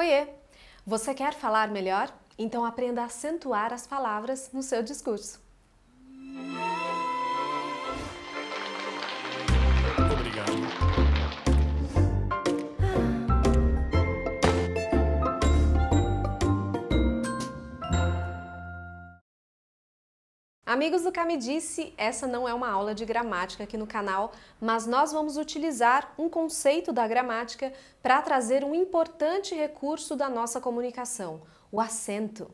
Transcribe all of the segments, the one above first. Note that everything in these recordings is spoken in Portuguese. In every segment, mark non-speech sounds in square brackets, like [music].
Oiê! Você quer falar melhor? Então aprenda a acentuar as palavras no seu discurso. Amigos do Cami Disse, essa não é uma aula de gramática aqui no canal, mas nós vamos utilizar um conceito da gramática para trazer um importante recurso da nossa comunicação, o acento.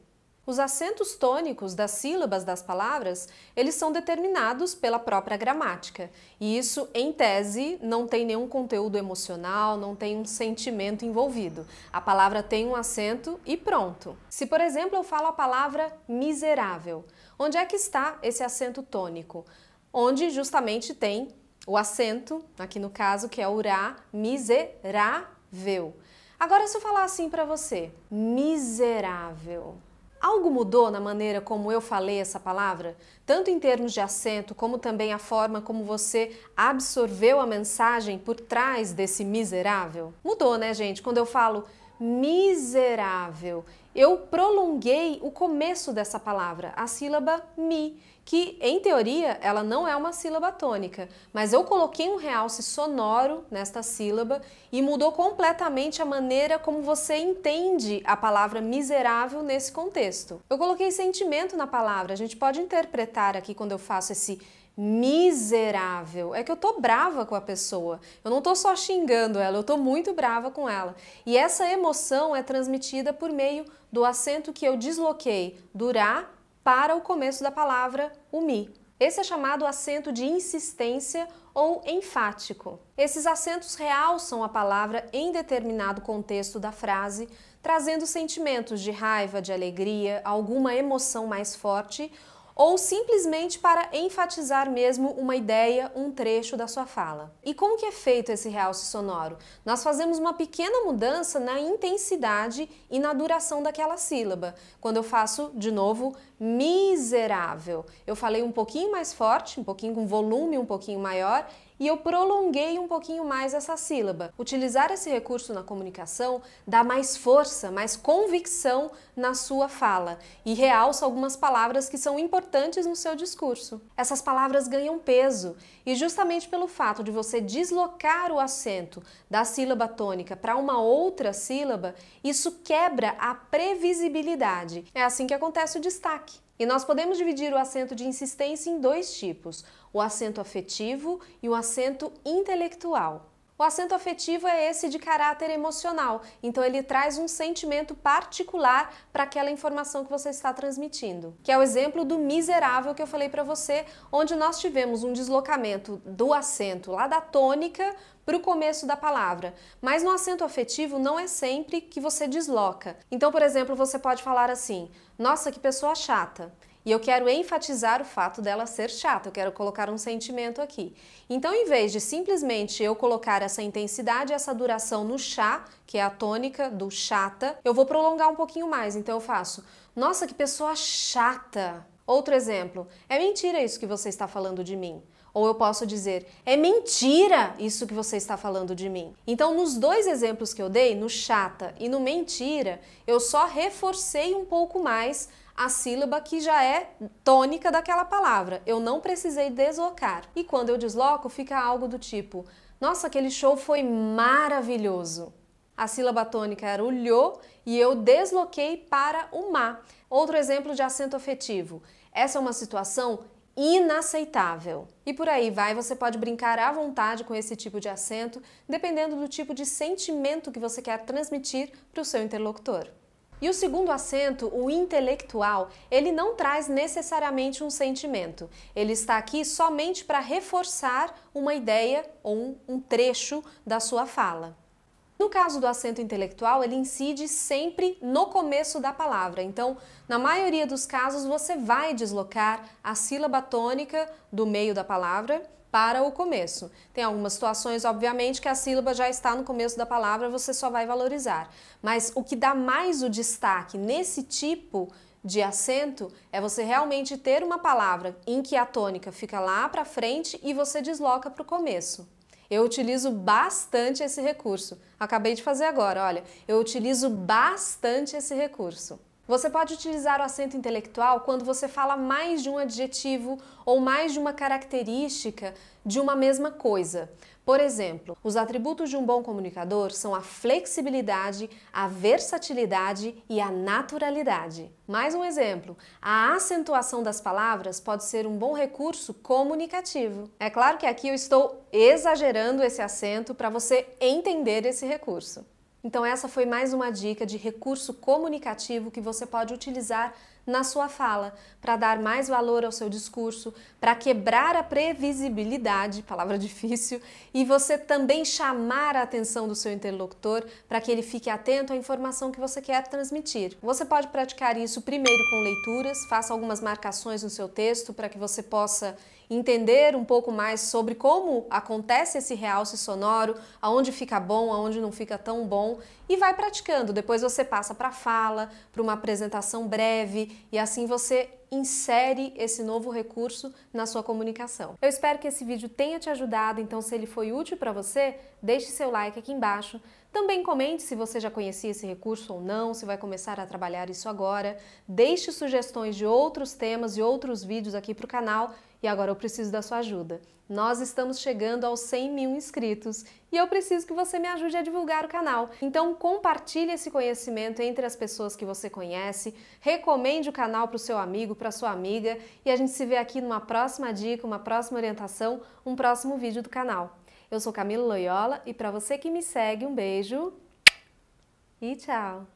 Os acentos tônicos das sílabas das palavras, eles são determinados pela própria gramática. E isso, em tese, não tem nenhum conteúdo emocional, não tem um sentimento envolvido. A palavra tem um acento e pronto. Se, por exemplo, eu falo a palavra miserável, onde é que está esse acento tônico? Onde justamente tem o acento, aqui no caso, que é o ra, miserável. Agora, se eu falar assim para você, miserável, Algo mudou na maneira como eu falei essa palavra? Tanto em termos de acento, como também a forma como você absorveu a mensagem por trás desse miserável? Mudou, né, gente? Quando eu falo miserável, eu prolonguei o começo dessa palavra, a sílaba mi, que em teoria ela não é uma sílaba tônica, mas eu coloquei um realce sonoro nesta sílaba e mudou completamente a maneira como você entende a palavra miserável nesse contexto. Eu coloquei sentimento na palavra, a gente pode interpretar aqui quando eu faço esse miserável. É que eu tô brava com a pessoa. Eu não tô só xingando ela, eu tô muito brava com ela. E essa emoção é transmitida por meio do acento que eu desloquei do ra para o começo da palavra o mi. Esse é chamado acento de insistência ou enfático. Esses acentos realçam a palavra em determinado contexto da frase, trazendo sentimentos de raiva, de alegria, alguma emoção mais forte ou simplesmente para enfatizar mesmo uma ideia, um trecho da sua fala. E como que é feito esse realce sonoro? Nós fazemos uma pequena mudança na intensidade e na duração daquela sílaba. Quando eu faço, de novo, miserável, eu falei um pouquinho mais forte, um pouquinho com volume um pouquinho maior e eu prolonguei um pouquinho mais essa sílaba. Utilizar esse recurso na comunicação dá mais força, mais convicção na sua fala e realça algumas palavras que são importantes no seu discurso. Essas palavras ganham peso e justamente pelo fato de você deslocar o acento da sílaba tônica para uma outra sílaba, isso quebra a previsibilidade. É assim que acontece o destaque. E nós podemos dividir o acento de insistência em dois tipos: o acento afetivo e o acento intelectual. O acento afetivo é esse de caráter emocional, então ele traz um sentimento particular para aquela informação que você está transmitindo. Que é o exemplo do miserável que eu falei para você, onde nós tivemos um deslocamento do acento lá da tônica para o começo da palavra. Mas no acento afetivo não é sempre que você desloca. Então, por exemplo, você pode falar assim: "Nossa, que pessoa chata". E eu quero enfatizar o fato dela ser chata, eu quero colocar um sentimento aqui. Então, em vez de simplesmente eu colocar essa intensidade, essa duração no chá, que é a tônica do chata, eu vou prolongar um pouquinho mais. Então, eu faço: Nossa, que pessoa chata! Outro exemplo: É mentira isso que você está falando de mim. Ou eu posso dizer, é mentira isso que você está falando de mim. Então, nos dois exemplos que eu dei, no chata e no mentira, eu só reforcei um pouco mais a sílaba que já é tônica daquela palavra. Eu não precisei deslocar. E quando eu desloco, fica algo do tipo: Nossa, aquele show foi maravilhoso. A sílaba tônica era o lho e eu desloquei para o ma. Outro exemplo de acento afetivo. Essa é uma situação inaceitável. E por aí vai, você pode brincar à vontade com esse tipo de acento, dependendo do tipo de sentimento que você quer transmitir para o seu interlocutor. E o segundo acento, o intelectual, ele não traz necessariamente um sentimento. Ele está aqui somente para reforçar uma ideia ou um, trecho da sua fala. No caso do acento intelectual, ele incide sempre no começo da palavra. Então, na maioria dos casos, você vai deslocar a sílaba tônica do meio da palavra para o começo. Tem algumas situações, obviamente, que a sílaba já está no começo da palavra, você só vai valorizar. Mas o que dá mais o destaque nesse tipo de acento é você realmente ter uma palavra em que a tônica fica lá para frente e você desloca para o começo. Eu utilizo bastante esse recurso. Acabei de fazer agora, olha. Eu utilizo bastante esse recurso. Você pode utilizar o acento intelectual quando você fala mais de um adjetivo ou mais de uma característica de uma mesma coisa. Por exemplo, os atributos de um bom comunicador são a flexibilidade, a versatilidade e a naturalidade. Mais um exemplo: a acentuação das palavras pode ser um bom recurso comunicativo. É claro que aqui eu estou exagerando esse acento para você entender esse recurso. Então, essa foi mais uma dica de recurso comunicativo que você pode utilizar na sua fala, para dar mais valor ao seu discurso, para quebrar a previsibilidade, palavra [laughs] difícil, e você também chamar a atenção do seu interlocutor para que ele fique atento à informação que você quer transmitir. Você pode praticar isso primeiro com leituras, faça algumas marcações no seu texto para que você possa entender um pouco mais sobre como acontece esse realce sonoro, aonde fica bom, aonde não fica tão bom e vai praticando. Depois você passa para fala, para uma apresentação breve e assim você insere esse novo recurso na sua comunicação. Eu espero que esse vídeo tenha te ajudado, então se ele foi útil para você, deixe seu like aqui embaixo. Também comente se você já conhecia esse recurso ou não, se vai começar a trabalhar isso agora. Deixe sugestões de outros temas e outros vídeos aqui para o canal e agora eu preciso da sua ajuda. Nós estamos chegando aos 100 mil inscritos e eu preciso que você me ajude a divulgar o canal. Então compartilhe esse conhecimento entre as pessoas que você conhece, recomende o canal para o seu amigo, para sua amiga e a gente se vê aqui numa próxima dica, uma próxima orientação, um próximo vídeo do canal. Eu sou Camila Loyola e para você que me segue, um beijo e tchau!